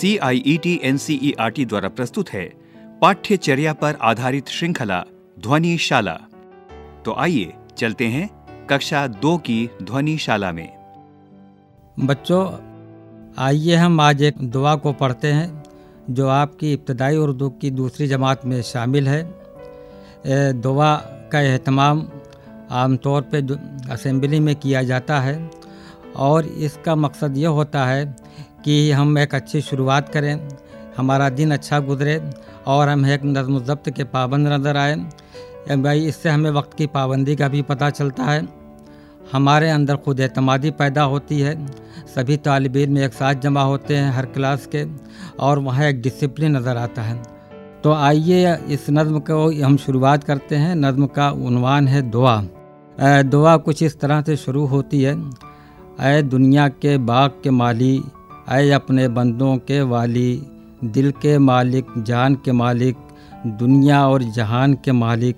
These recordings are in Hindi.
C I E T N C E R T द्वारा प्रस्तुत है। पाठ्यचर्या पर आधारित श्रृंखला ध्वनि शाला तो आइए चलते हैं कक्षा दो की ध्वनि शाला में। बच्चों, आइए हम आज एक दुआ को पढ़ते हैं, जो आपकी इब्तदाई उर्दू की दूसरी जमात में शामिल है। दुआ का अहतमाम आमतौर पर असेंबली में किया जाता है, और इसका मकसद ये होता है कि हम एक अच्छी शुरुआत करें। हमारा दिन अच्छा गुजरे और हम एक नज़म ज़ब्त के पाबंद नज़र आए। भाई, इससे हमें वक्त की पाबंदी का भी पता चलता है। हमारे अंदर खुद अतमादी पैदा होती है। सभी तालब इम एक साथ जमा होते हैं हर क्लास के और वहाँ एक डिसिप्लिन नज़र आता है। तो आइए इस नज़म को हम शुरुआत करते हैं। नज़म का उनवान है दुआ। दुआ कुछ इस तरह से शुरू होती है। अय दुनिया के बाग के माली अय अपने बंदों के वाली, दिल के मालिक, जान के मालिक, दुनिया और जहान के मालिक।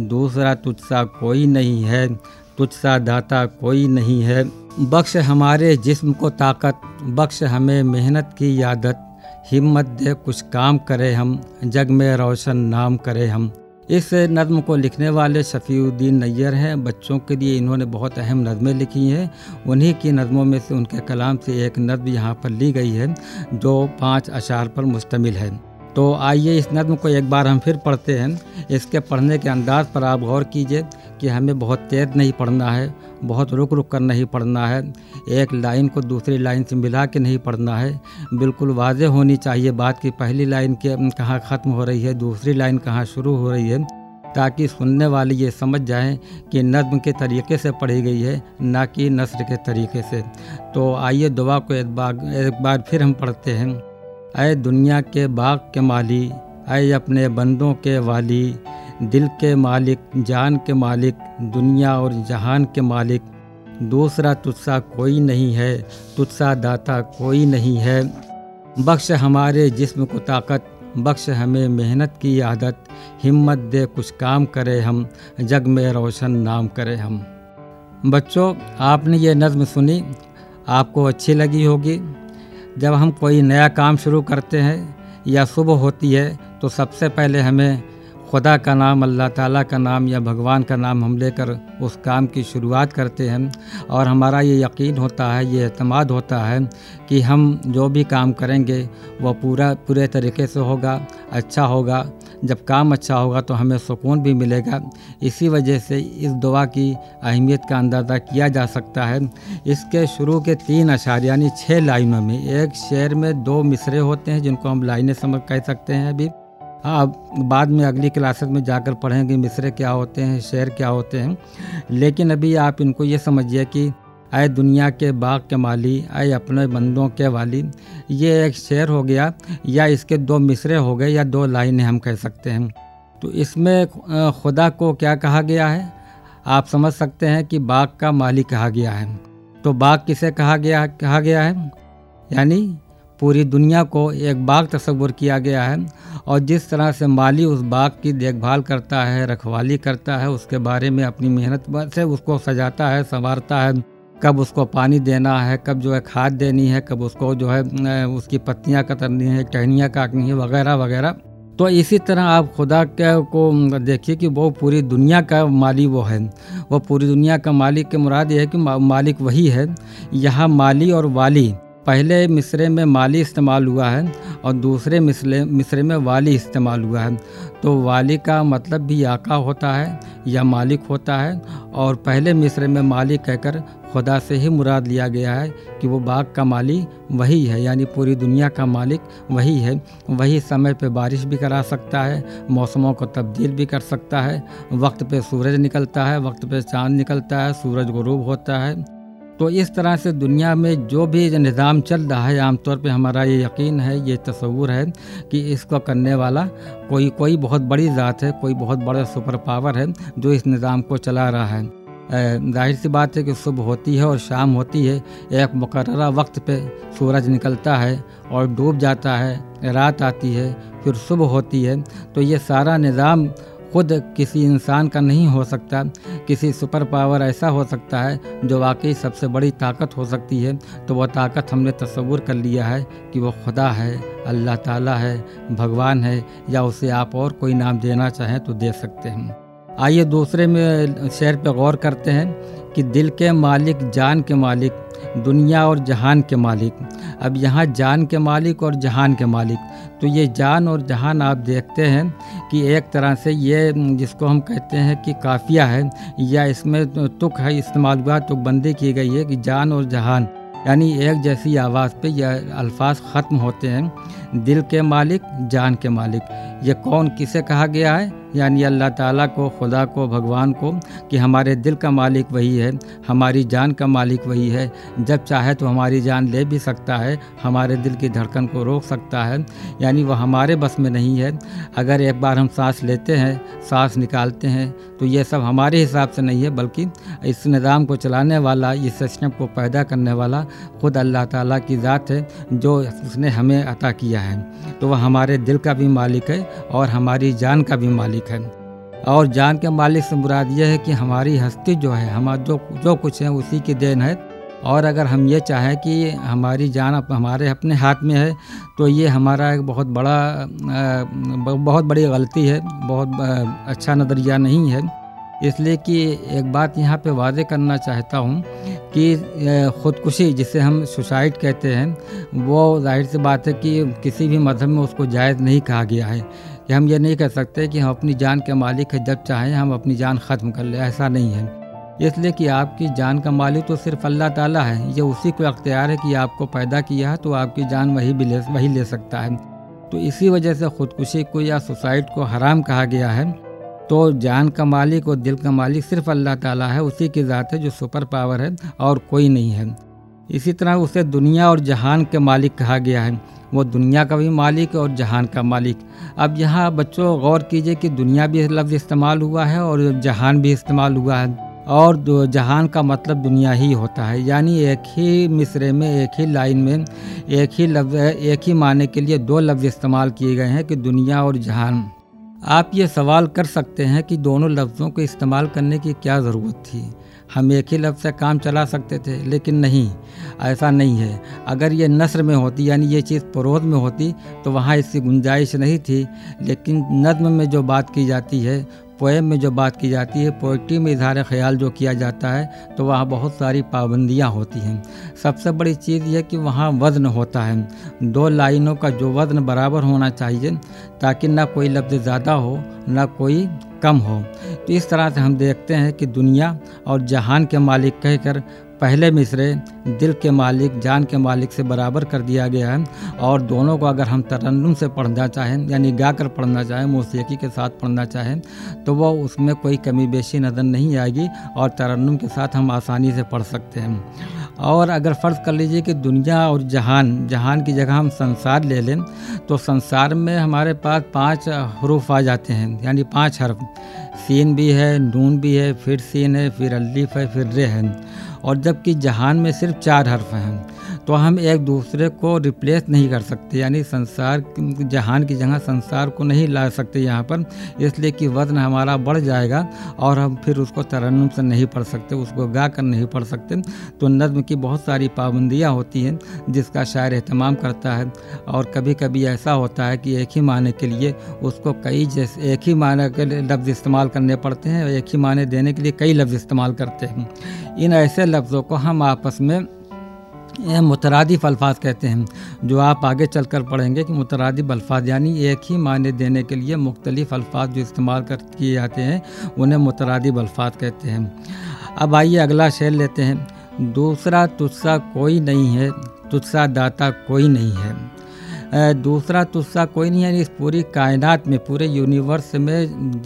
दूसरा तुझसा कोई नहीं है, तुझसा दाता कोई नहीं है। बख्श हमारे जिस्म को ताकत, बख्श हमें मेहनत की आदत हिम्मत दे कुछ काम करें हम, जग में रोशन नाम करें हम। इस नज़म को लिखने वाले शफ़ीउद्दीन नैयर हैं। बच्चों के लिए इन्होंने बहुत अहम नज़में लिखी हैं। उन्हीं की नज़मों में से उनके कलाम से एक नज़म यहाँ पर ली गई है, जो पाँच अशार पर मुश्तमिल है। तो आइए इस नज़म को एक बार हम फिर पढ़ते हैं। इसके पढ़ने के अंदाज पर आप गौर कीजिए कि हमें बहुत तेज़ नहीं पढ़ना है, बहुत रुक रुक कर नहीं पढ़ना है। एक लाइन को दूसरी लाइन से मिला के नहीं पढ़ना है। बिल्कुल वाज होनी चाहिए बात की पहली लाइन के कहाँ ख़त्म हो रही है, दूसरी लाइन कहाँ शुरू हो रही है, ताकि सुनने वाले ये समझ जाएँ कि नज्म के तरीके से पढ़ी गई है, ना कि नसर के तरीके से। तो आइए दुआ को एक बार एक बार फिर हम पढ़ते हैं। अय दुनिया के बाग के माली अय अपने बंदों के वाली, दिल के मालिक, जान के मालिक, दुनिया और जहान के मालिक। दूसरा तुझसा कोई नहीं है, तुझसा दाता कोई नहीं है। बख्श हमारे जिस्म को ताकत, बख्श हमें मेहनत की आदत। हिम्मत दे कुछ काम करें हम, जग में रोशन नाम करें हम। बच्चों, आपने ये नज़म सुनी, आपको अच्छी लगी होगी। जब हम कोई नया काम शुरू करते हैं या सुबह होती है तो सबसे पहले हमें खुदा का नाम, अल्लाह ताला का नाम या भगवान का नाम हम लेकर उस काम की शुरुआत करते हैं और हमारा ये यकीन होता है, ये अतमाद होता है कि हम जो भी काम करेंगे वह पूरा, पूरे तरीके से होगा अच्छा होगा। जब काम अच्छा होगा तो हमें सुकून भी मिलेगा। इसी वजह से इस दुआ की अहमियत का अंदाज़ा किया जा सकता है। इसके शुरू के तीन अशार, यानी छः लाइनों में, एक शेर में दो मिसरे होते हैं जिनको हम लाइनें समझ, कह सकते हैं अभी। हाँ बाद में अगली क्लासेस में जाकर पढ़ेंगे मिसरे क्या होते हैं, शेर क्या होते हैं। लेकिन अभी आप इनको ये समझिए कि आए दुनिया के बाग के माली, आए अपने बंदों के वाली, ये एक शेर हो गया या इसके दो मिसरे हो गए या दो लाइनें हम कह सकते हैं। तो इसमें खुदा को क्या कहा गया है? आप समझ सकते हैं कि बाग का माली कहा गया है। तो बाग किसे कहा गया कहा गया है? यानी पूरी दुनिया को एक बाग तस्वुर किया गया है और जिस तरह से माली उस बाग की देखभाल करता है, रखवाली करता है, उसके बारे में अपनी मेहनत से उसको सजाता है, संवारता है। कब उसको पानी देना है, कब जो है खाद देनी है, कब उसको जो है उसकी पत्तियाँ कतरनी है, टहनियाँ काटनी है, वगैरह वगैरह। तो इसी तरह आप खुदा के को देखिए कि वो पूरी दुनिया का माली वो है। वो पूरी दुनिया का मालिक के मुराद ये है कि मालिक वही है। यहाँ माली और वाली पहले मिसरे में माली इस्तेमाल हुआ है और दूसरे मिसरे मिसरे में वाली इस्तेमाल हुआ है। तो वाली का मतलब भी आका होता है या मालिक होता है और पहले मिसरे में मालिक कहकर खुदा से ही मुराद लिया गया है कि वो बाग का माली वही है, यानी पूरी दुनिया का मालिक वही है। वही समय पे बारिश भी करा सकता है, मौसमों को तब्दील भी कर सकता है, वक्त पे सूरज निकलता है, वक्त पे चाँद निकलता है, सूरज गुरूब होता है। तो इस तरह से दुनिया में जो भी निज़ाम चल रहा है, आमतौर पे हमारा ये यकीन है, ये तस्वूर है कि इसको करने वाला कोई कोई बहुत बड़ी ज़ात है, कोई बहुत बड़ा सुपर पावर है जो इस निज़ाम को चला रहा है। ज़ाहिर सी बात है कि सुबह होती है और शाम होती है, एक मुकर्रा वक्त पे सूरज निकलता है और डूब जाता है, रात आती है, फिर सुबह होती है तो ये सारा निज़ाम खुद किसी इंसान का नहीं हो सकता। किसी सुपर पावर ऐसा हो सकता है, जो वाकई सबसे बड़ी ताकत हो सकती है। तो वह ताकत हमने तस्वुर कर लिया है कि वह खुदा है, अल्लाह ताला है, भगवान है, या उसे आप और कोई नाम देना चाहें तो दे सकते हैं। आइए दूसरे में शेर पर गौर करते हैं कि दिल के मालिक, जान के मालिक दुनिया और जहान के मालिक। अब यहाँ जान के मालिक और जहान के मालिक। तो ये जान और जहान आप देखते हैं कि एक तरह से ये, जिसको हम कहते हैं कि काफिया है, या इसमें तुक है, इस्तेमाल हुआ तुक बंदी की गई है कि जान और जहान। यानी एक जैसी आवाज़ पे यह अल्फाज ख़त्म होते हैं। दिल के मालिक, जान के मालिक। ये कौन, किसे कहा गया है? यानी अल्लाह ताला को, खुदा को, भगवान को कि हमारे दिल का मालिक वही है, हमारी जान का मालिक वही है। जब चाहे तो हमारी जान ले भी सकता है, हमारे दिल की धड़कन को रोक सकता है, यानी वह हमारे बस में नहीं है। अगर एक बार हम सांस लेते हैं, सांस निकालते हैं तो ये सब हमारे हिसाब से नहीं है, बल्कि इस निज़ाम को चलाने वाला, इस सिस्टम को पैदा करने वाला खुद अल्लाह ताला की ज़ात है, जो उसने हमें अता किया है। तो वह हमारे दिल का भी मालिक है और हमारी जान का भी मालिक मालिक है। और जान के मालिक से मुराद यह है कि हमारी हस्ती जो है हमारा जो जो कुछ है, उसी की देन है। और अगर हम ये चाहें कि हमारी जान हमारे अपने हाथ में है तो ये हमारा एक बहुत बड़ा बहुत बड़ी गलती है, बहुत अच्छा नज़रिया नहीं है। इसलिए कि एक बात यहाँ पे वादे करना चाहता हूँ कि ख़ुदकुशी जिसे हम सुसाइड कहते हैं, वो ज़ाहिर सी बात है कि किसी भी मज़हब में उसको जायज़ नहीं कहा गया है। कि हम ये नहीं कह सकते कि हम अपनी जान के मालिक है, जब चाहें हम अपनी जान ख़त्म कर ले, ऐसा नहीं है। इसलिए कि आपकी जान का मालिक तो सिर्फ़ अल्लाह ताला है, ये उसी को अख्तियार है कि आपको पैदा किया है तो आपकी जान वही भी ले, वही ले सकता है। तो इसी वजह से ख़ुदकुशी को या सुसाइड को हराम कहा गया है। तो जान का मालिक और दिल का मालिक सिर्फ़ अल्लाह ताला है, उसी की ज़ात है जो सुपर पावर है और कोई नहीं है। इसी तरह उसे दुनिया और जहान के मालिक कहा गया है। वो दुनिया का भी मालिक और जहान का मालिक। अब यहाँ बच्चों, गौर कीजिए कि दुनिया भी लफ्ज़ इस्तेमाल हुआ है और जहान भी इस्तेमाल हुआ है। और जहान का मतलब दुनिया ही होता है। यानी एक ही मिसरे में, एक ही लाइन में, एक ही लफ्ज़, एक ही माने के लिए दो लफ्ज़ इस्तेमाल किए गए हैं कि दुनिया और जहान। आप ये सवाल कर सकते हैं कि दोनों लफ्ज़ों को इस्तेमाल करने की क्या ज़रूरत थी। हम एक ही लफ्ज़ से काम चला सकते थे, लेकिन नहीं, ऐसा नहीं है। अगर ये नसर में होती, यानी ये चीज़ परोध में होती तो वहाँ इसकी गुंजाइश नहीं थी, लेकिन नज्म में जो बात की जाती है पोएम में जो बात की जाती है पोइट्री में इजहार ख्याल जो किया जाता है तो वहाँ बहुत सारी पाबंदियाँ होती हैं। सबसे बड़ी चीज़ यह कि वहाँ वज़न होता है। दो लाइनों का जो वज़न बराबर होना चाहिए, ताकि ना कोई लफ्ज़ ज़्यादा हो, ना कोई कम हो। तो इस तरह से हम देखते हैं कि दुनिया और जहान के मालिक कहकर पहले मिसरे दिल के मालिक, जान के मालिक से बराबर कर दिया गया है और दोनों को अगर हम तरन्नुम से पढ़ना चाहें, यानी गा कर पढ़ना चाहें, मौसीकी के साथ पढ़ना चाहें तो वो उसमें कोई कमी बेशी नज़र नहीं आएगी और तरन्नुम के साथ हम आसानी से पढ़ सकते हैं। और अगर फ़र्ज़ कर लीजिए कि दुनिया और जहान जहान की जगह हम संसार ले लें तो संसार में हमारे पास पाँच हरूफ आ जाते हैं, यानी पाँच हर्फ। सीन भी है, नून भी है, फिर सीन है, फिर अलीफ है, फिर रे है और जबकि जहान में सिर्फ़ चार हर्फ हैं तो हम एक दूसरे को रिप्लेस नहीं कर सकते, यानी संसार, जहान की जगह संसार को नहीं ला सकते यहाँ पर, इसलिए कि वज़न हमारा बढ़ जाएगा और हम फिर उसको तरन्नुम से नहीं पढ़ सकते, उसको गा कर नहीं पढ़ सकते। तो नज्म की बहुत सारी पाबंदियाँ होती हैं, जिसका शायर अहतमाम करता है। और कभी कभी ऐसा होता है कि एक ही माने के लिए उसको कई जैसे, एक ही माने के लफ्ज़ इस्तेमाल करने पड़ते हैं एक ही माने देने के लिए कई लफ्ज़ इस्तेमाल करते हैं। इन ऐसे लफ्ज़ों को हम आपस में मुतरदफ़ अल्फाज कहते हैं, जो आप आगे चल कर पढ़ेंगे कि मुतरदफ़ अल्फाज यानी एक ही माने देने के लिए मुख्तलिफ़ अल्फाज जो इस्तेमाल कर किए जाते हैं, उन्हें मुतरदफ़ अल्फाज कहते हैं। अब आइए अगला शेर लेते हैं। दूसरा तुस्सा कोई नहीं है, तुस्सा दाता कोई नहीं है। दूसरा तुस्सा कोई नहीं है इस पूरी कायनात में, पूरे यूनिवर्स में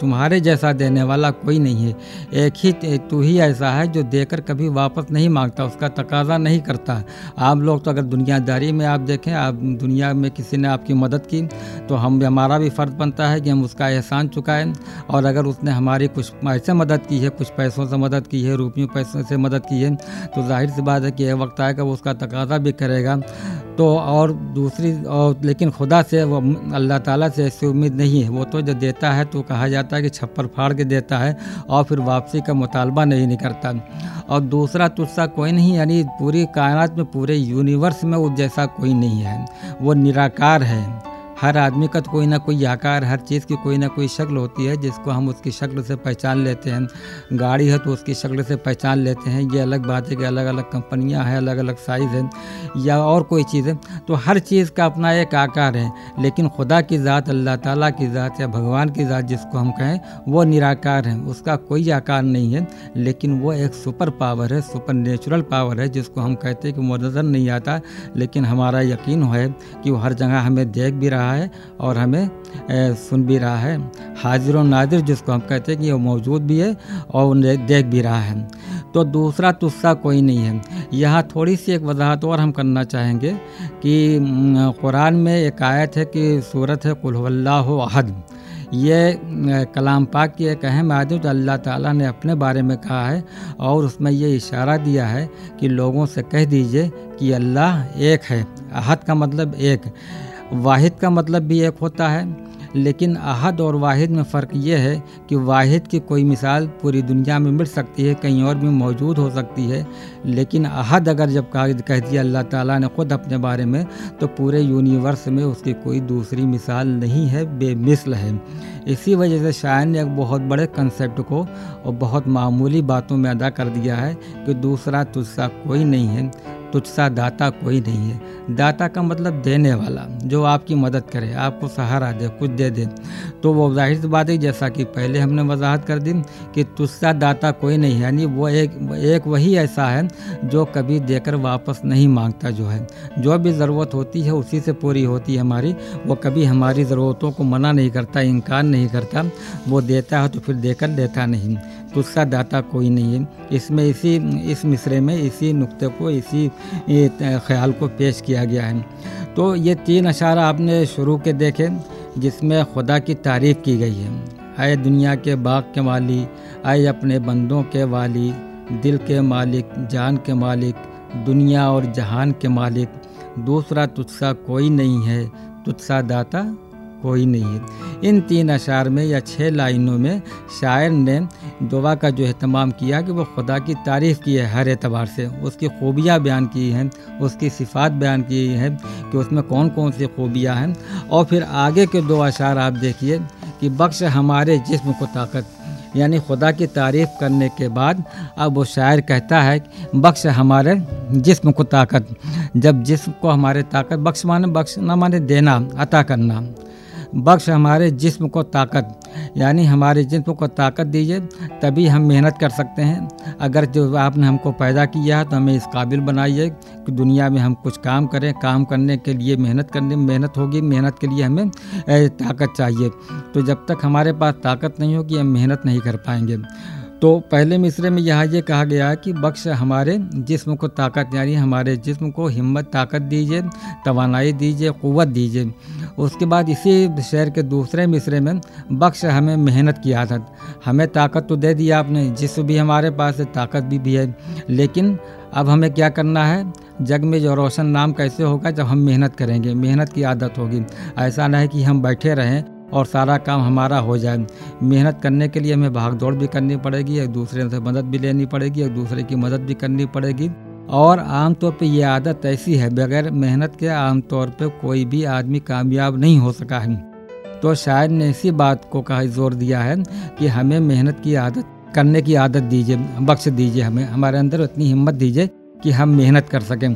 तुम्हारे जैसा देने वाला कोई नहीं है। एक ही तू ही ऐसा है जो देकर कभी वापस नहीं माँगता, उसका तकाजा नहीं करता। आप लोग तो अगर दुनियादारी में आप देखें, आप दुनिया में किसी ने आपकी मदद की तो हम हमारा भी फ़र्ज़ बनता है कि हम उसका एहसान चुकाएँ। और अगर उसने हमारी कुछ ऐसे मदद की है, कुछ पैसों से मदद की है, रुपयों पैसों से मदद की है तो ज़ाहिर सी बात है कि यह वक्त आएगा वो उसका तकाजा भी करेगा। तो और दूसरी और लेकिन खुदा से वो अल्लाह ताला से ऐसी उम्मीद नहीं है। वो तो जो देता है तो कहा जाता है कि छप्पर फाड़ के देता है और फिर वापसी का मुतालबा नहीं, निकलता और दूसरा तुस्सा कोई नहीं यानी पूरी कायनात में पूरे यूनिवर्स में वो जैसा कोई नहीं है। वो निराकार है। हर आदमी का तो कोई ना कोई आकार, हर चीज़ की कोई ना कोई शक्ल होती है, जिसको हम उसकी शक्ल से पहचान लेते हैं। गाड़ी है तो उसकी शक्ल से पहचान लेते हैं। ये अलग बात है कि अलग अलग कंपनियाँ हैं अलग अलग साइज़ है, या और कोई चीज़ है तो हर चीज़ का अपना एक आकार है। लेकिन खुदा की ज़ात, अल्लाह ताला की ज़ात या भगवान की ज़ात जिसको हम कहें, वो निराकार है। उसका कोई आकार नहीं है, लेकिन वो एक सुपर पावर है सुपर नेचुरल पावर है, जिसको हम कहते हैं कि वो नज़र नहीं आता। लेकिन हमारा यकीन है कि वो हर जगह हमें देख भी रहा रहा है और हमें सुन भी रहा है। हाजिर और नादिर जिसको हम कहते हैं कि वो मौजूद भी है और उन्हें देख भी रहा है। तो दूसरा तुस्सा कोई नहीं है। यहाँ थोड़ी सी एक वजाहत और हम करना चाहेंगे कि कुरान में एक आयत है कि सूरत है कुल्ला अहद। ये कलाम पाक की एक अहम आयत जो अल्लाह ताला ने अपने बारे में कहा है और उसमें ये इशारा दिया है कि लोगों से कह दीजिए कि अल्लाह एक है। अहद का मतलब एक। वाहिद का मतलब भी एक होता है, लेकिन अहद और वाहिद में फ़र्क यह है कि वाहिद की कोई मिसाल पूरी दुनिया में मिल सकती है, कहीं और भी मौजूद हो सकती है। लेकिन अहद अगर जब कहा कह दिया अल्लाह ताला ने ख़ुद अपने बारे में तो पूरे यूनिवर्स में उसकी कोई दूसरी मिसाल नहीं है, बेमिसल है। इसी वजह से शायर ने एक बहुत बड़े कंसेप्ट को और बहुत मामूली बातों में अदा कर दिया है कि दूसरा तुस्सा कोई नहीं है। तुझसा दाता कोई नहीं है। दाता का मतलब देने वाला, जो आपकी मदद करे, आपको सहारा दे, कुछ दे दे। तो वो ज़ाहिर सी बात है, जैसा कि पहले हमने वजाहत कर दी कि तुझसा दाता कोई नहीं है। यानी वो एक एक वही ऐसा है, जो कभी देकर वापस नहीं माँगता जो है। जो भी ज़रूरत होती है, उसी से पूरी होती है हमारी। वो कभी हमारी ज़रूरतों को मना नहीं करता, इनकार नहीं करता। वो देता है तो फिर देकर देता नहीं। तुझसा दाता कोई नहीं है। इसमें इसी, इस मिसरे में इसी नुक्ते को, इसी ख्याल को पेश किया गया है। तो ये तीन अशारा आपने शुरू के देखे, जिसमें खुदा की तारीफ़ की गई है। आए दुनिया के बाग के माली आए अपने बंदों के वाली दिल के मालिक, जान के मालिक, दुनिया और जहान के मालिक। दूसरा तुझसा कोई नहीं है तुझसा दाता कोई नहीं है। इन तीन अशार में या छः लाइनों में शायर ने दुआ का जो अहतमाम किया कि वो खुदा की तारीफ़ की है हर एतबार से। उसकी खूबियाँ बयान की हैं, उसकी सिफात बयान की हैं कि उसमें कौन कौन सी खूबियाँ हैं। और फिर आगे के दो अशार आप देखिए कि बख्श हमारे जिस्म को ताकत, यानी खुदा की तारीफ़ करने के बाद अब वो शायर कहता है, बख्श हमारे जिस्म को ताकत, जब जिस्म को हमारे ताकत, बख्श माने, बख्श ना माने देना, अता करना। बख्श हमारे जिस्म को ताकत, यानी हमारे जिस्म को ताकत दीजिए, तभी हम मेहनत कर सकते हैं। अगर जो आपने हमको पैदा किया है तो हमें इस काबिल बनाइए कि दुनिया में हम कुछ काम करें। काम करने के लिए मेहनत करने मेहनत होगी, मेहनत के लिए हमें ताकत चाहिए। तो जब तक हमारे पास ताकत नहीं होगी, हम मेहनत नहीं कर पाएँगे। तो पहले मिसरे में यहाँ ये कहा गया कि बख्श हमारे जिस्म को ताकत यानी हमारे जिस्म को हिम्मत ताकत दीजिए तोानाई दीजिए क़वत दीजिए। उसके बाद इसी शहर के दूसरे मिसरे में बख्श हमें मेहनत की आदत हमें ताकत तो दे दी आपने जिसम भी हमारे पास है ताकत भी, भी है। लेकिन अब हमें क्या करना है? जग में जो रोशन नाम कैसे होगा जब हम मेहनत करेंगे मेहनत की आदत होगी। ऐसा नहीं कि हम बैठे रहें। और सारा काम हमारा हो जाए। मेहनत करने के लिए हमें भाग दौड़ भी करनी पड़ेगी, एक दूसरे से मदद भी लेनी पड़ेगी, एक दूसरे की मदद भी करनी पड़ेगी। और आमतौर पर यह आदत ऐसी है, बगैर मेहनत के आमतौर पर कोई भी आदमी कामयाब नहीं हो सका है। तो शायद ने इसी बात को कहा, ज़ोर दिया है कि हमें मेहनत की आदत, करने की आदत दीजिए, बख्श दीजिए हमें, हमारे अंदर उतनी हिम्मत दीजिए कि हम मेहनत कर सकें।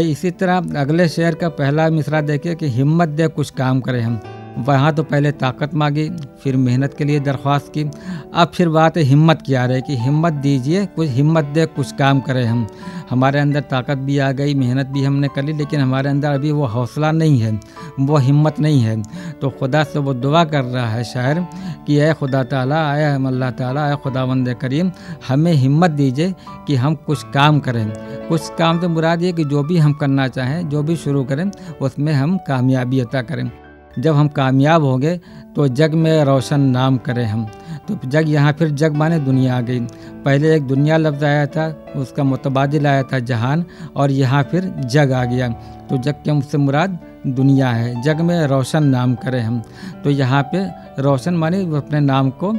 इसी तरह अगले शेर का पहला मिसरा देखे कि हिम्मत दे कुछ काम करें हम। वहाँ तो पहले ताकत मांगी, फिर मेहनत के लिए दरख्वास्त की। अब फिर बात है हिम्मत की आ रही कि हिम्मत दीजिए, कुछ हिम्मत दे, कुछ काम करें हम। हमारे अंदर ताकत भी आ गई, मेहनत भी हमने कर ली, लेकिन हमारे अंदर अभी वो हौसला नहीं है, वो हिम्मत नहीं है। तो खुदा से वो दुआ कर रहा है शायर कि अः खुदा ताला आए अल्लाह ताला आए खुदा वंद करीम, हमें हिम्मत दीजिए कि हम कुछ काम करें। कुछ काम तो मुराद ये कि जो भी हम करना चाहें, जो भी शुरू करें, उसमें हम कामयाबी अता करें। जब हम कामयाब होंगे तो जग में रोशन नाम करें हम। तो जग यहाँ फिर जग माने दुनिया आ गई। पहले एक दुनिया लफ्ज़ आया था, उसका मुतबादिल आया था जहान, और यहाँ फिर जग आ गया। तो जग के मुझसे मुराद दुनिया है। जग में रोशन नाम करें हम। तो यहाँ पे रोशन माने अपने नाम को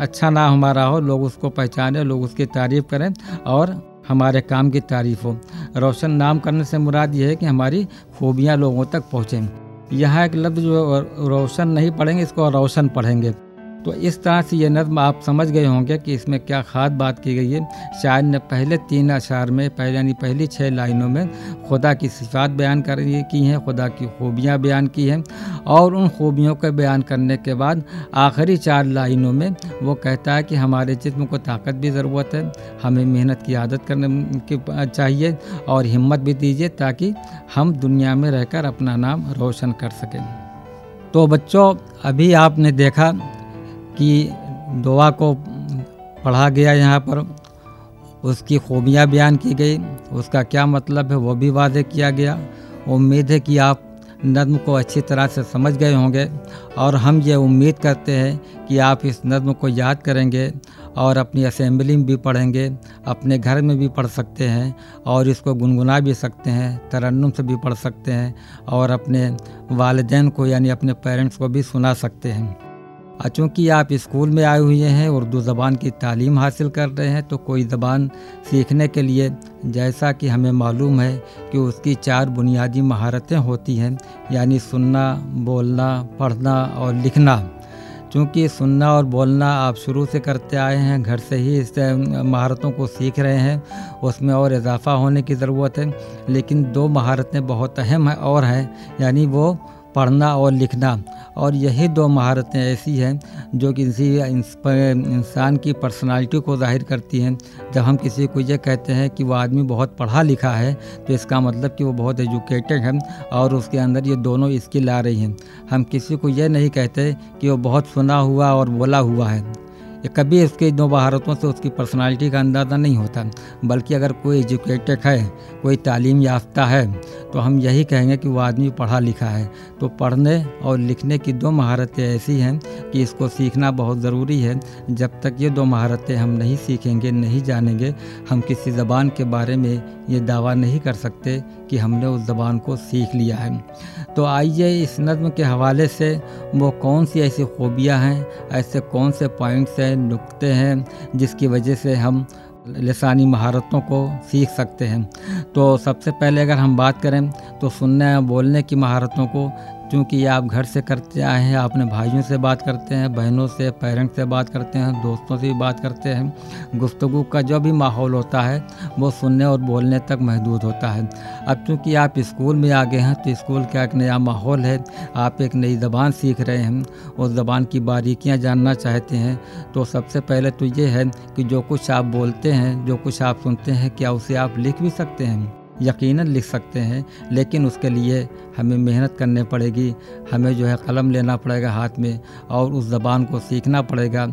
अच्छा नाम हमारा हो, लोग उसको पहचाने, लोग उसकी तारीफ़ करें, और हमारे काम की तारीफ़ हो। रोशन नाम करने से मुराद ये है कि हमारी खूबियाँ लोगों तक पहुँचें। यहाँ एक लफ्ज़ जो रोशन नहीं पढ़ेंगे इसको रोशन पढ़ेंगे। तो इस तरह से ये नज़म आप समझ गए होंगे कि इसमें क्या ख़ास बात की गई है। शायद ने पहले तीन अशार में पहले यानी पहली छः लाइनों में खुदा की सिफात बयान कर की हैं, खुदा की खूबियाँ बयान की हैं और उन खूबियों का बयान करने के बाद आखिरी चार लाइनों में वो कहता है कि हमारे जिस्म को ताकत भी ज़रूरत है, हमें मेहनत की आदत करने की चाहिए और हिम्मत भी दीजिए ताकि हम दुनिया में रहकर अपना नाम रोशन कर सकें। तो बच्चों, अभी आपने देखा कि दुआ को पढ़ा गया यहाँ पर, उसकी खूबियाँ बयान की गई, उसका क्या मतलब है वो भी वादे किया गया। उम्मीद है कि आप नज्म को अच्छी तरह से समझ गए होंगे और हम ये उम्मीद करते हैं कि आप इस नज्म को याद करेंगे और अपनी असेंबली में भी पढ़ेंगे, अपने घर में भी पढ़ सकते हैं और इसको गुनगुना भी सकते हैं, तरन्नुम से भी पढ़ सकते हैं और अपने वालदेन को यानी अपने पेरेंट्स को भी सुना सकते हैं। चूँकि आप स्कूल में आए हुए हैं, उर्दू ज़बान की तालीम हासिल कर रहे हैं तो कोई ज़बान सीखने के लिए जैसा कि हमें मालूम है कि उसकी चार बुनियादी महारतें होती हैं, यानी सुनना, बोलना, पढ़ना और लिखना। चूँकि सुनना और बोलना आप शुरू से करते आए हैं, घर से ही इस महारतों को सीख रहे हैं, उसमें और इजाफ़ा होने की ज़रूरत है, लेकिन दो महारतें बहुत अहम है और हैं, यानी वो पढ़ना और लिखना। और यही दो महारतें ऐसी हैं, जो किसी इंसान की पर्सनालिटी को ज़ाहिर करती हैं। जब हम किसी को ये कहते हैं कि वो आदमी बहुत पढ़ा लिखा है तो इसका मतलब कि वो बहुत एजुकेटेड है और उसके अंदर ये दोनों स्किल आ रही हैं। हम किसी को ये नहीं कहते कि वो बहुत सुना हुआ और बोला हुआ है। कभी उसके दो महारतों से उसकी पर्सनालिटी का अंदाज़ा नहीं होता, बल्कि अगर कोई एजुकेटेड है, कोई तालीम याफ्ता है तो हम यही कहेंगे कि वो आदमी पढ़ा लिखा है। तो पढ़ने और लिखने की दो महारतें ऐसी हैं कि इसको सीखना बहुत ज़रूरी है। जब तक ये दो महारतें हम नहीं सीखेंगे, नहीं जानेंगे, हम किसी ज़बान के बारे में ये दावा नहीं कर सकते कि हमने उस ज़बान को सीख लिया है। तो आइए इस नज़म के हवाले से वो कौन सी ऐसी खूबियाँ हैं, ऐसे कौन से पॉइंट्स हैं, नुक्ते हैं, जिसकी वजह से हम लसानी महारतों को सीख सकते हैं। तो सबसे पहले अगर हम बात करें तो सुनने बोलने की महारतों को क्योंकि आप घर से करते आए हैं अपने भाइयों से बात करते हैं, बहनों से, पेरेंट्स से बात करते हैं, दोस्तों से भी बात करते हैं गुफ्तु का जो भी माहौल होता है, वो सुनने और बोलने तक महदूद होता है। अब चूँकि आप स्कूल में आ गए हैं तो स्कूल का एक नया माहौल है, आप एक नई ज़बान सीख रहे हैं, उस ज़बान की बारीकियाँ जानना चाहते हैं तो सबसे पहले तो ये है कि जो कुछ आप बोलते हैं, जो कुछ आप सुनते हैं, क्या उसे आप लिख भी सकते हैं? यकीनन लिख सकते हैं, लेकिन उसके लिए हमें मेहनत करने पड़ेगी। हमें जो है कलम लेना पड़ेगा हाथ में और उस ज़बान को सीखना पड़ेगा।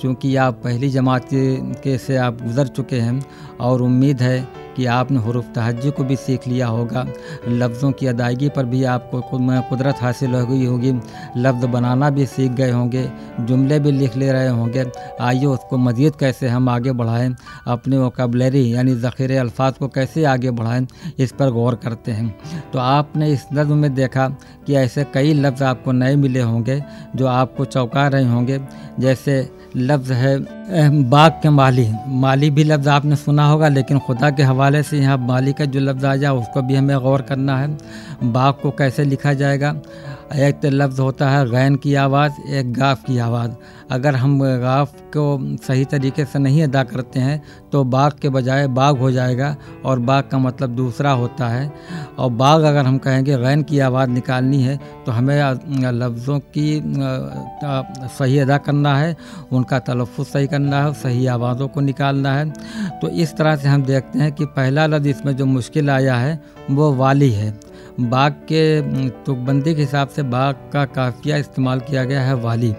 क्योंकि आप पहली जमात के से आप गुज़र चुके हैं और उम्मीद है कि आपने हरूफ तहजी को भी सीख लिया होगा। लफ्ज़ों की अदायगी पर भी आपको कुदरत हासिल हो गई होगी। लफ्ज़ बनाना भी सीख गए होंगे, जुमले भी लिख ले रहे होंगे। आइए उसको मज़ीद कैसे हम आगे बढ़ाएँ, अपने वकबलरी यानी ज़ख़ीर अल्फाज को कैसे आगे बढ़ाएँ, इस पर गौर करते हैं। तो आपने इस नज़म में देखा कि ऐसे कई लफ्ज़ आपको नए मिले होंगे, जो आपको चौंका रहे होंगे। जैसे लफ्ज़ है बाग के माली माली भी लफ्ज़ आपने सुना होगा, लेकिन खुदा के हवाले से यहाँ माली का जो लफ्ज़ आ जाए, उसको भी हमें गौर करना है। बाग को कैसे लिखा जाएगा? एक तो लफ्ज़ होता है गैन की आवाज़, एक गाफ की आवाज़। अगर हम गाफ को सही तरीके से नहीं अदा करते हैं तो बाग के बजाय बाग हो जाएगा और बाग का मतलब दूसरा होता है। और बाग अगर हम कहेंगे गैन की आवाज़ निकालनी है तो हमें लफ्ज़ों की सही अदा करना है, उनका तलफ़ सही करना है, सही आवाज़ों को निकालना है। तो इस तरह से हम देखते हैं कि पहला लफ्ज़ इसमें जो मुश्किल आया है, वो वाली है। बाग के तुकबंदी के हिसाब से बाग का काफिया इस्तेमाल किया गया है वाली।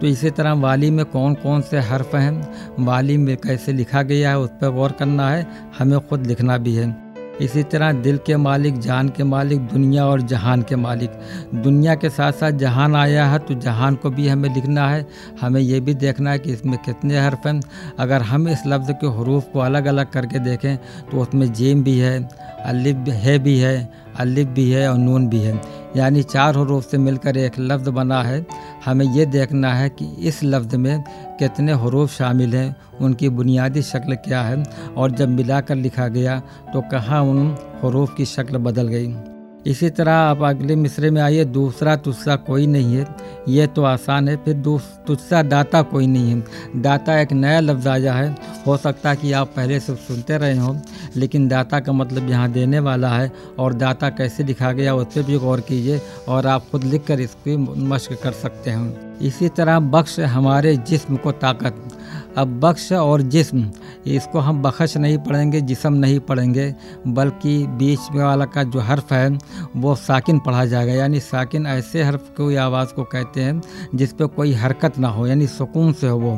तो इसी तरह वाली में कौन कौन से हर्फ हैं? वाली में कैसे लिखा गया है उस पर गौर करना है। हमें ख़ुद लिखना भी है। इसी तरह दिल के मालिक, जान के मालिक, दुनिया और जहान के मालिक। दुनिया के साथ साथ जहान आया है तो जहान को भी हमें लिखना है। हमें यह भी देखना है कि इसमें कितने हरफ हैं। अगर हम इस लफ्ज़ के हरूफ को अलग अलग करके देखें तो उसमें जेम भी है, अलिफ है भी है, अलिफ भी है और नून भी है। यानी चार हरूफ से मिलकर एक लफ्ज़ बना है। हमें यह देखना है कि इस लफ्ज़ में कितने हरूफ शामिल हैं, उनकी बुनियादी शक्ल क्या है, और जब मिलाकर लिखा गया तो कहाँ उन हरूफ की शक्ल बदल गई। इसी तरह आप अगले मिसरे में आइए, दूसरा तुस्सा कोई नहीं है। ये तो आसान है, फिर तुस्सा दाता कोई नहीं है। दाता एक नया लफ्ज़ आया है। हो सकता है कि आप पहले से सुनते रहे हों, लेकिन दाता का मतलब यहाँ देने वाला है, और दाता कैसे लिखा गया उस पर भी गौर कीजिए, और आप खुद लिख कर इसकी मश्क कर सकते हैं। इसी तरह बख्श हमारे जिस्म को ताकत अब बख्श और जिस्म, इसको हम बख्श नहीं पढ़ेंगे, जिसम नहीं पढ़ेंगे, बल्कि बीच में वाला का जो हर्फ है, वो साकिन पढ़ा जाएगा। यानी साकिन ऐसे हर्फ को, या आवाज़ को कहते हैं जिस पर कोई हरकत ना हो, यानी सुकून से हो वो।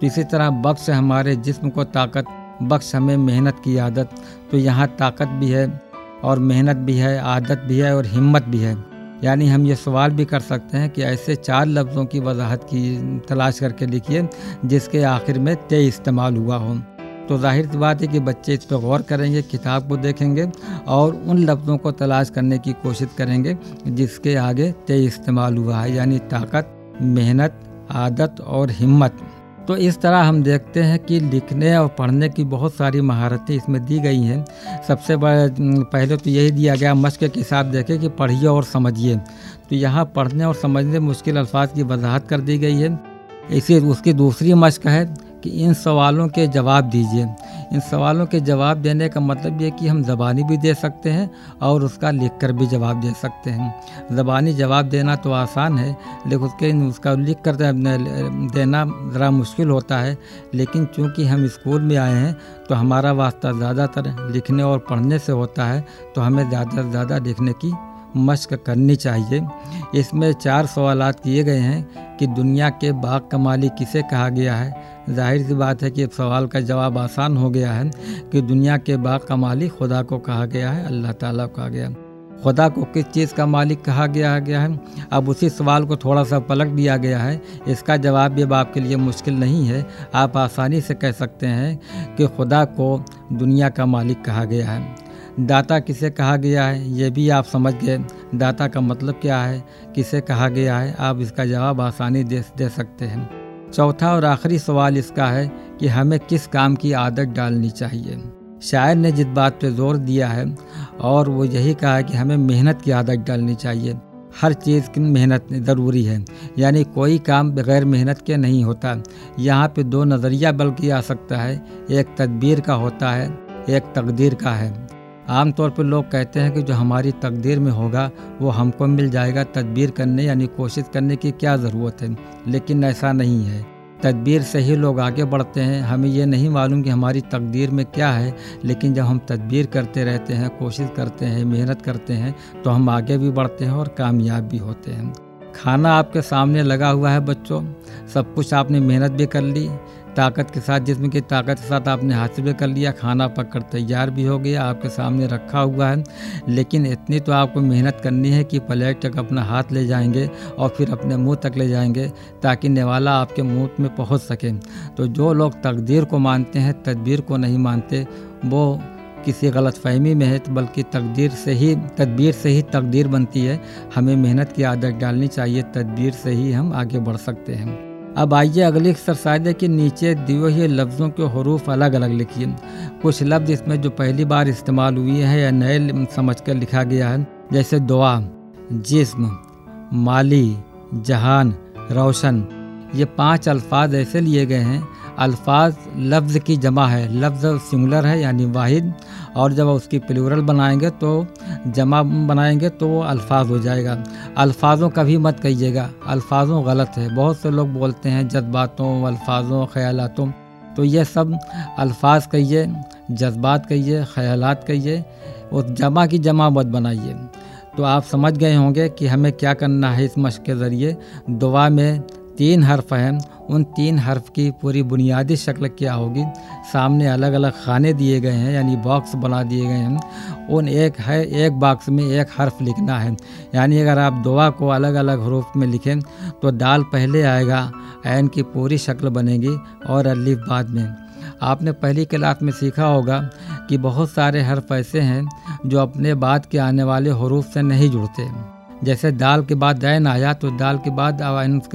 तो इसी तरह बख्श हमारे जिस्म को ताकत, बख्श हमें मेहनत की आदत। तो यहाँ ताकत भी है और मेहनत भी है, आदत भी है और हिम्मत भी है। यानी हम ये सवाल भी कर सकते हैं कि ऐसे चार लफ्ज़ों की वजाहत की तलाश करके लिखिए, जिसके आखिर में ते इस्तेमाल हुआ हो। तो ज़ाहिर सी बात है कि बच्चे इस पर गौर करेंगे, किताब को देखेंगे और उन लफ्ज़ों को तलाश करने की कोशिश करेंगे, जिसके आगे ते इस्तेमाल हुआ है, यानी ताकत, मेहनत, आदत और हिम्मत। तो इस तरह हम देखते हैं कि लिखने और पढ़ने की बहुत सारी महारतें इसमें दी गई हैं। सबसे बड़ा पहले तो यही दिया गया मश्क के हिसाब देखें कि पढ़िए और समझिए। तो यहाँ पढ़ने और समझने मुश्किल अल्फाज की वजाहत कर दी गई है। इसी, उसकी दूसरी मश्क है कि इन सवालों के जवाब दीजिए। इन सवालों के जवाब देने का मतलब ये कि हम ज़बानी भी दे सकते हैं और उसका लिख कर भी जवाब दे सकते हैं। ज़बानी जवाब देना तो आसान है, लेकिन उसके उसका लिख कर देना ज़रा मुश्किल होता है। लेकिन चूँकि हम स्कूल में आए हैं तो हमारा वास्ता ज़्यादातर लिखने और पढ़ने से होता है तो हमें ज़्यादा से ज़्यादा लिखने की मश्क करनी चाहिए। इसमें चार सवाल किए गए हैं कि दुनिया के बाग का मालिक किसे कहा गया है। ज़ाहिर सी बात है कि इस सवाल का जवाब आसान हो गया है कि दुनिया के बाग का मालिक खुदा को कहा गया है, अल्लाह ताला को कहा गया खुदा को किस चीज़ का मालिक कहा गया गया है? अब उसी सवाल को थोड़ा सा पलट दिया गया है। इसका जवाब भी अब आपके लिए मुश्किल नहीं है। आप आसानी से कह सकते हैं कि खुदा को दुनिया का मालिक कहा गया है। दाता किसे कहा गया है, ये भी आप समझ गए। दाता का मतलब क्या है, किसे कहा गया है, आप इसका जवाब आसानी दे दे सकते हैं। चौथा और आखिरी सवाल इसका है कि हमें किस काम की आदत डालनी चाहिए। शायर ने जिस बात पर ज़ोर दिया है, और वो यही कहा है कि हमें मेहनत की आदत डालनी चाहिए। हर चीज़ की मेहनत ज़रूरी है, यानी कोई काम बगैर मेहनत के नहीं होता। यहाँ पे दो नज़रिया बल्कि आ सकता है, एक तदबीर का होता है, एक तकदीर का है। आम तौर पर लोग कहते हैं कि जो हमारी तकदीर में होगा, वो हमको मिल जाएगा तदबीर करने यानी कोशिश करने की क्या ज़रूरत है। लेकिन ऐसा नहीं है। तदबीर से ही लोग आगे बढ़ते हैं। हमें ये नहीं मालूम कि हमारी तकदीर में क्या है, लेकिन जब हम तदबीर करते रहते हैं, कोशिश करते हैं, मेहनत करते हैं तो हम आगे भी बढ़ते हैं और कामयाब भी होते हैं। खाना आपके सामने लगा हुआ है बच्चों। सब कुछ आपने मेहनत भी कर ली। ताकत के साथ, जिसम की ताकत के साथ आपने हासिल भी कर लिया, खाना पक कर तैयार भी हो गया, आपके सामने रखा हुआ है। लेकिन इतनी तो आपको मेहनत करनी है कि प्लेट तक अपना हाथ ले जाएँगे और फिर अपने मुँह तक ले जाएँगे, ताकि नेवाला आपके मुँह में पहुँच सके। तो जो लोग तकदीर को मानते हैं, तदबीर को नहीं मानते, वो किसी गलत फहमी में है तो बल्कि तकदीर से ही, तदबीर से ही तकदीर बनती है। हमें मेहनत की आदत डालनी चाहिए, तदबीर से ही हम आगे बढ़ सकते हैं। अब आइए अगली एक्सरसाइज है कि नीचे दिए हुए लफ्ज़ों के हरूफ अलग अलग लिखिए। कुछ लफ्ज़ इसमें जो पहली बार इस्तेमाल हुए हैं या नए समझ कर लिखा गया है, जैसे दुआ, जिस्म, माली, जहान, रोशन। ये पाँच अल्फाज ऐसे लिए गए हैं अल्फाज लफ्ज़ की जमा है। लफ्ज़ सिंगुलर है, यानी वाहिद। और जब उसकी प्लूरल बनाएँगे तो जमा बनाएँगे तो वो अल्फाज हो जाएगा। अल्फाजों का भी मत कहिएगा। अल्फाजों गलत है। बहुत से लोग बोलते हैं, जज्बातों, अल्फाजों, ख्यालातों। तो ये सब अल्फाज कहिए, जज्बात कहिए, ख्यालात कहिए। उस जमा की जमा मत बनाइए। तो आप समझ गए होंगे कि हमें क्या करना है इस मश्क के ज़रिए। दुआ में तीन हर्फ हैं। उन तीन हर्फ की पूरी बुनियादी शक्ल क्या होगी? सामने अलग अलग खाने दिए गए हैं, यानी बॉक्स बना दिए गए हैं। उन एक है, एक बॉक्स में एक हर्फ लिखना है। यानी अगर आप दुआ को अलग अलग हरूफ में लिखें तो दाल पहले आएगा एन की पूरी शक्ल बनेगी और अलिफ बाद में। आपने पहली क्लास में सीखा होगा कि बहुत सारे हर्फ ऐसे हैं जो अपने बाद के आने वाले हरूफ से नहीं जुड़ते। जैसे दाल के बाद दैन आया तो दाल के बाद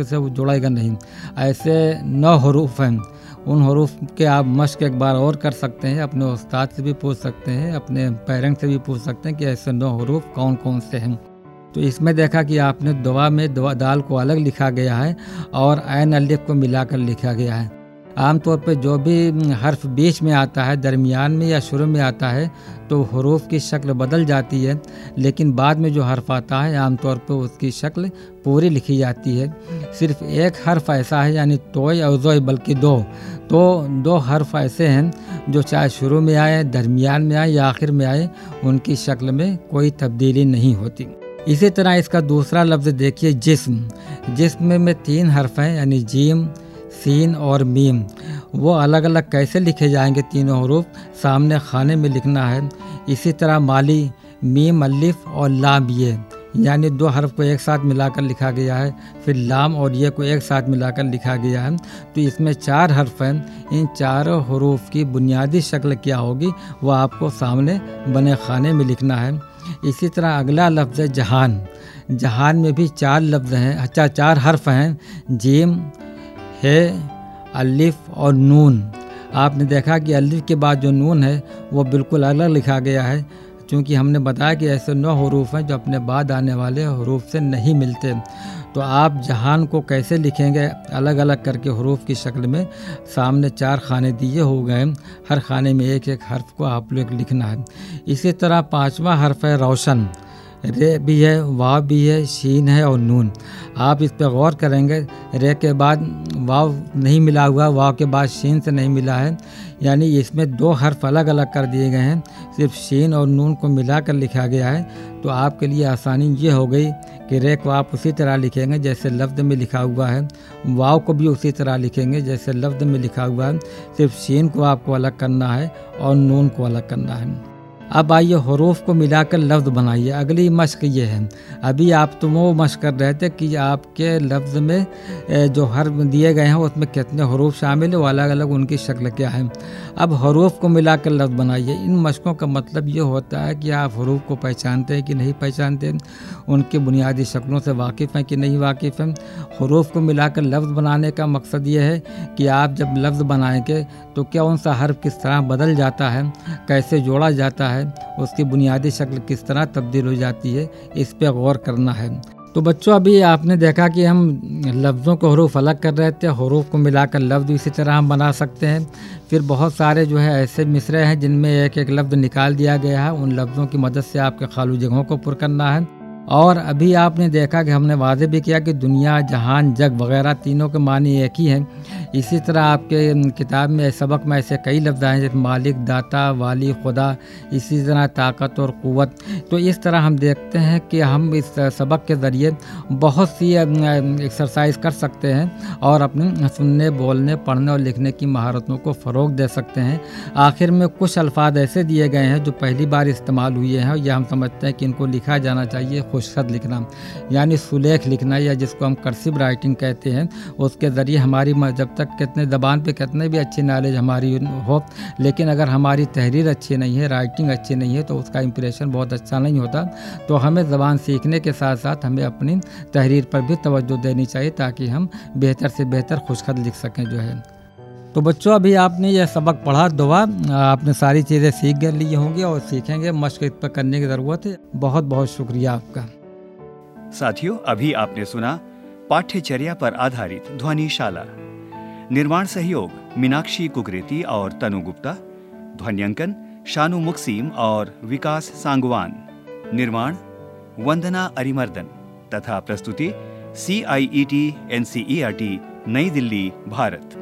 से वो नहीं। ऐसे नौ हरूफ हैं। उन हरूफ के आप मश्क एक बार और कर सकते हैं, अपने उस्ताद से भी पूछ सकते हैं, अपने पेरेंट्स से भी पूछ सकते हैं कि ऐसे नौ हरूफ कौन कौन से हैं। तो इसमें देखा कि आपने दवा में दवा दाल को अलग लिखा गया है और एन अलिफ को मिलाकर लिखा गया है। आमतौर पर जो भी हर्फ बीच में आता है, दरमियान में या शुरू में आता है तो हरूफ की शक्ल बदल जाती है। लेकिन बाद में जो हर्फ आता है, आमतौर पर उसकी शक्ल पूरी लिखी जाती है। सिर्फ़ एक हर्फ ऐसा है, यानी तोय और जोय, बल्कि दो। तो दो हर्फ ऐसे हैं, जो चाहे शुरू में आए, दरमियान में आए या आखिर में आए, उनकी शक्ल में कोई तब्दीली नहीं होती। इसी तरह इसका दूसरा लफ्ज़ देखिए जिस्म। जिस्म में तीन हर्फ हैं, यानी जीम सीन और मीम। वो अलग अलग कैसे लिखे जाएँगे तीनों हरूफ सामने खाने में लिखना है। इसी तरह माली, मीम अलिफ और लाम ये, यानी दो हर्फ को एक साथ मिलाकर लिखा गया है। फिर लाम और ये को एक साथ मिलाकर लिखा गया है। तो इसमें चार हर्फ हैं। इन चारों हरूफ की बुनियादी शक्ल क्या होगी, वो आपको सामने बने खाने में लिखना है। इसी तरह अगला लफ्ज़ है जहान। जहान में भी चार लफ्ज़ हैं अच्छा चार हर्फ हैं। जीम है, अलिफ और नून। आपने देखा कि अलिफ के बाद जो नून है, वो बिल्कुल अलग लिखा गया है, क्योंकि हमने बताया कि ऐसे नौ हरूफ हैं जो अपने बाद आने वाले हरूफ से नहीं मिलते। तो आप जहान को कैसे लिखेंगे अलग अलग करके हरूफ की शक्ल में? सामने चार खाने दिए हो गए हर खाने में एक एक हर्फ को आप लोग लिखना है। इसी तरह पाँचवा हर्फ है रोशन। रे भी है, वाव भी है, शीन है और नून। आप इस पर गौर करेंगे, रे के बाद वाव नहीं मिला हुआ, वाव के बाद शीन से नहीं मिला है। यानी इसमें दो हर्फ अलग अलग कर दिए गए हैं, सिर्फ़ शीन और नून को मिलाकर लिखा गया है। तो आपके लिए आसानी ये हो गई कि रे को आप उसी तरह लिखेंगे जैसे लफ्ज़ में लिखा हुआ है। वाव को भी उसी तरह लिखेंगे जैसे लफ्ज़ में लिखा हुआ है। सिर्फ़ शीन को आपको अलग करना है और नून को अलग करना है। अब आइए हरूफ को मिलाकर लफ्ज़ बनाइए। अगली मश्क ये है। अभी आप तुम वो मश्क कर रहे थे कि आपके लफ्ज़ में जो हर दिए गए हैं, उसमें कितने हरूफ शामिल है, वो अलग अलग उनकी शक्ल क्या है। अब हरूफ को मिलाकर लफ्ज़ बनाइए। इन मशकों का मतलब ये होता है कि आप हरूफ को पहचानते हैं कि नहीं पहचानते उनकी बुनियादी शक्लों से वाकिफ़ हैं कि नहीं वाकिफ़ हैं। हरूफ को मिलाकर लफ्ज़ बनाने का मकसद ये है कि आप जब लफ्ज़ बनाएँगे तो क्या उनका हर्फ किस तरह बदल जाता है? कैसे जोड़ा जाता है? उसकी बुनियादी शक्ल किस तरह तब्दील हो जाती है, इस पर गौर करना है। तो बच्चों, अभी आपने देखा कि हम लफ्ज़ों को हरूफ अलग कर रहे थे, हरूफ को मिलाकर लफ्ज़ इसी तरह हम बना सकते हैं। फिर बहुत सारे जो है ऐसे मिसरे हैं जिनमें एक एक लफ्ज़ निकाल दिया गया है, उन लफ्ज़ों की मदद से आपके खालू जगहों को पुर करना है। और अभी आपने देखा कि हमने वादे भी किया कि दुनिया, जहान, जग वगैरह तीनों के मानी एक ही हैं। इसी तरह आपके किताब में, सबक में ऐसे कई लफ्ज़ हैं, जैसे मालिक, दाता, वाली, खुदा, इसी तरह ताकत और क़वत। तो इस तरह हम देखते हैं कि हम इस सबक के ज़रिए बहुत सी एक्सरसाइज कर सकते हैं और अपने सुनने, बोलने, पढ़ने और लिखने की महारतों को फ़रोग दे सकते हैं। आखिर में कुछ अल्फाज ऐसे दिए गए हैं जो पहली बार इस्तेमाल हुए हैं और यह हम समझते हैं कि इनको लिखा जाना चाहिए। खुशखत लिखना, यानी सुलेख लिखना या जिसको हम कर्सिव राइटिंग कहते हैं, उसके ज़रिए हमारी जब तक कितने ज़बान पे कितने भी अच्छी नॉलेज हमारी हो, लेकिन अगर हमारी तहरीर अच्छी नहीं है राइटिंग अच्छी नहीं है तो उसका इम्प्रेशन बहुत अच्छा नहीं होता। तो हमें ज़बान सीखने के साथ साथ हमें अपनी तहरीर पर भी तवज्जो देनी चाहिए ताकि हम बेहतर से बेहतर खुशखत लिख सकें जो है। तो बच्चों, अभी आपने यह सबक पढ़ा, दुआ, आपने सारी चीज़ें सीख कर ली होंगी और सीखेंगे मश्क इस पर करने की ज़रूरत है। बहुत बहुत शुक्रिया आपका। साथियों, अभी आपने सुना पाठ्यचर्या पर आधारित ध्वनिशाला। निर्माण सहयोग, मीनाक्षी कुकरेती और तनु गुप्ता, ध्वनियांकन, शानु मुक्सीम और विकास सांगवान। निर्माण वंदना अरिमर्दन तथा प्रस्तुति C I E T N C E R T Nai Delhi, Bharat.